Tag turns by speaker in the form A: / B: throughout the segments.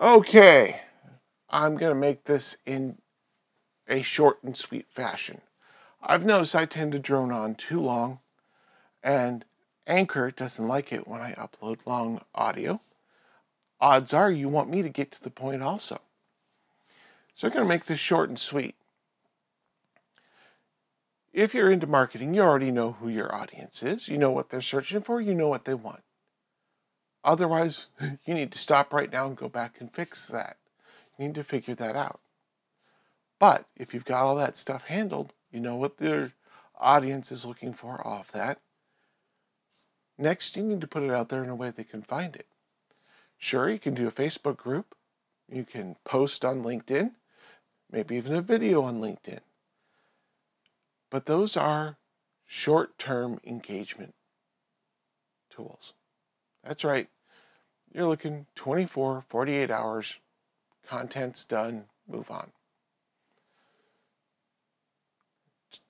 A: Okay, I'm going to make this in a short and sweet fashion. I've noticed I tend to drone on too long, and Anchor doesn't like it when I upload long audio. Odds are you want me to get to the point also. So I'm going to make this short and sweet. If you're into marketing, you already know who your audience is. You know what they're searching for, you know what they want. Otherwise, you need to stop right now and go back and fix that. You need to figure that out. But if you've got all that stuff handled, you know what their audience is looking for off that. Next, you need to put it out there in a way they can find it. Sure, you can do a Facebook group. You can post on LinkedIn, maybe even a video on LinkedIn. But those are short term engagement tools. That's right. You're looking 24, 48 hours, content's done, move on.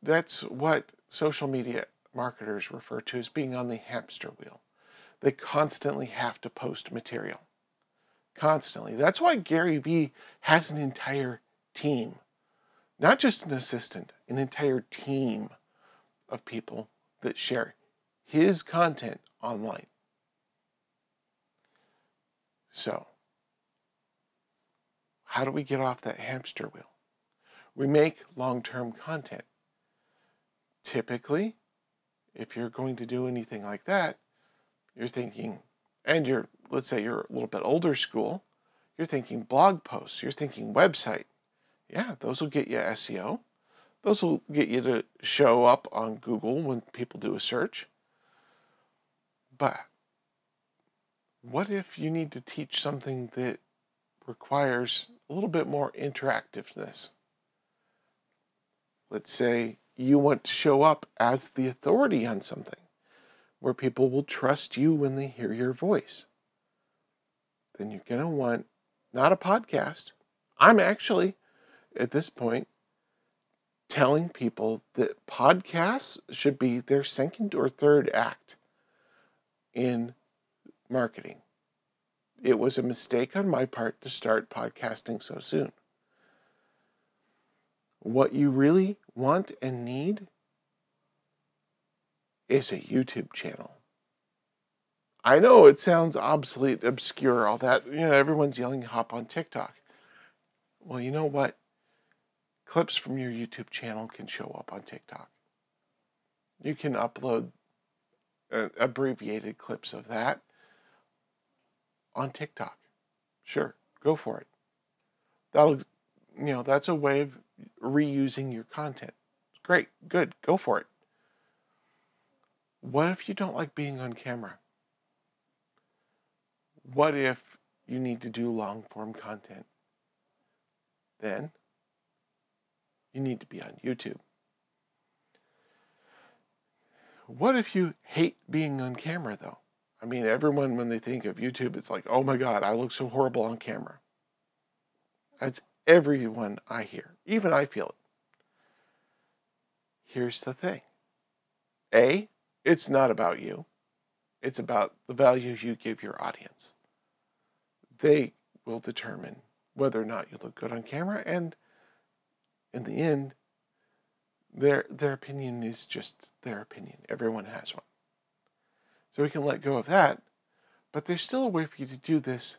A: That's what social media marketers refer to as being on the hamster wheel. They constantly have to post material. Constantly. That's why Gary Vee has an entire team, not just an assistant, an entire team of people that share his content online. So, how do we get off that hamster wheel? We make long term content. Typically, if you're going to do anything like that, you're thinking, and you're, let's say you're a little bit older school, you're thinking blog posts, you're thinking website. Yeah, those will get you SEO. Those will get you to show up on Google when people do a search. But what if you need to teach something that requires a little bit more interactiveness? Let's say you want to show up as the authority on something where people will trust you when they hear your voice. Then you're going to want not a podcast. I'm actually, at this point, telling people that podcasts should be their second or third act in marketing. It was a mistake on my part to start podcasting so soon. What you really want and need is a YouTube channel. I know it sounds obsolete, obscure, all that. You know, everyone's yelling hop on TikTok. Well, you know what? Clips from your YouTube channel can show up on TikTok. You can upload uh, abbreviated clips of that on TikTok. Sure, go for it. That'll, you know, that's a way of reusing your content. Great, good, go for it. What if you don't like being on camera? What if you need to do long form content? Then you need to be on YouTube. What if you hate being on camera though? I mean, everyone, when they think of YouTube, it's like, oh my God, I look so horrible on camera. That's everyone I hear. Even I feel it. Here's the thing A, it's not about you, it's about the value you give your audience. They will determine whether or not you look good on camera, and in the end, their their opinion is just their opinion. Everyone has one. So we can let go of that. But there's still a way for you to do this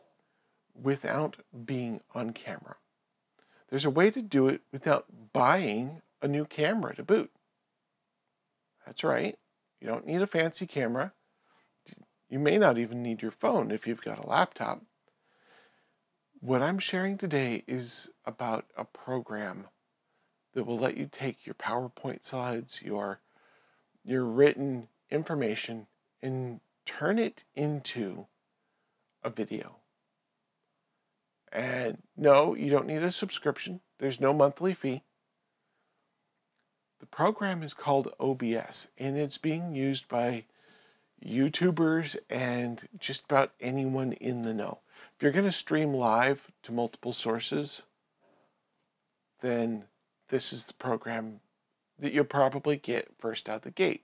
A: without being on camera. There's a way to do it without buying a new camera to boot. That's right. You don't need a fancy camera. You may not even need your phone if you've got a laptop. What I'm sharing today is about a program that will let you take your PowerPoint slides, your your written information and turn it into a video. And no, you don't need a subscription, there's no monthly fee. The program is called OBS and it's being used by YouTubers and just about anyone in the know. If you're going to stream live to multiple sources, then this is the program that you'll probably get first out the gate.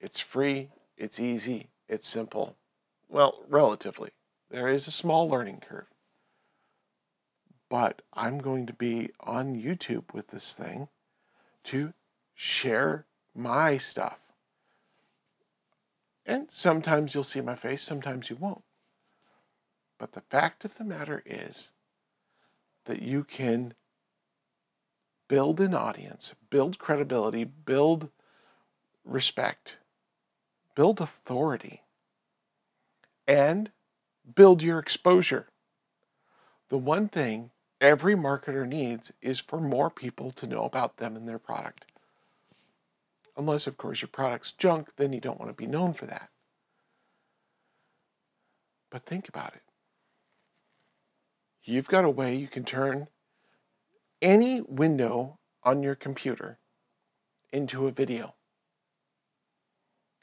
A: It's free, it's easy, it's simple. Well, relatively. There is a small learning curve. but I'm going to be on YouTube with this thing to share my stuff. And sometimes you'll see my face, sometimes you won't. But the fact of the matter is that you can build an audience, build credibility, build respect, build authority, and build your exposure. The one thing every marketer needs is for more people to know about them and their product. Unless, of course, your product's junk, then you don't want to be known for that. But think about it. You've got a way you can turn any window on your computer into a video.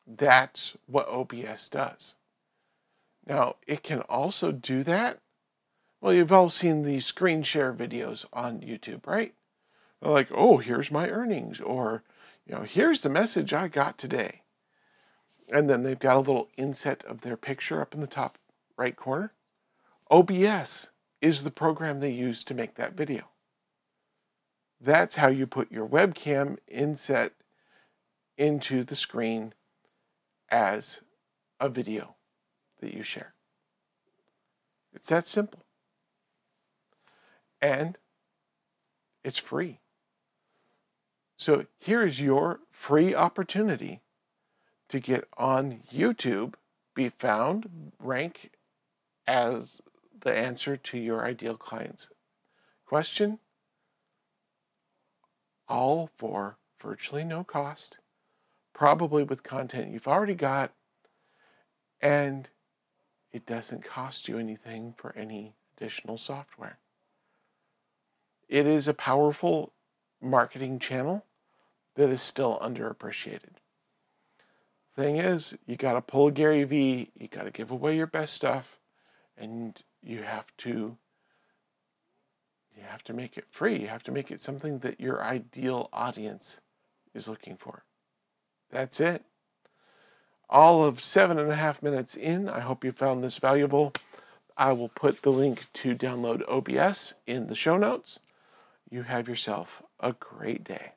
A: That's what OBS does. Now, it can also do that. Well, you've all seen these screen share videos on YouTube, right? They're like, oh, here's my earnings, or, you know, here's the message I got today. And then they've got a little inset of their picture up in the top right corner. OBS is the program they use to make that video. That's how you put your webcam inset into the screen as a video that you share. It's that simple. And it's free. So here is your free opportunity to get on YouTube, be found, rank as the answer to your ideal client's question, all for virtually no cost, probably with content you've already got, and it doesn't cost you anything for any additional software. It is a powerful marketing channel that is still underappreciated. Thing is, you got to pull Gary Vee, you got to give away your best stuff, and you have to you have to make it free. You have to make it something that your ideal audience is looking for. That's it. All of seven and a half minutes in. I hope you found this valuable. I will put the link to download OBS in the show notes. You have yourself a great day.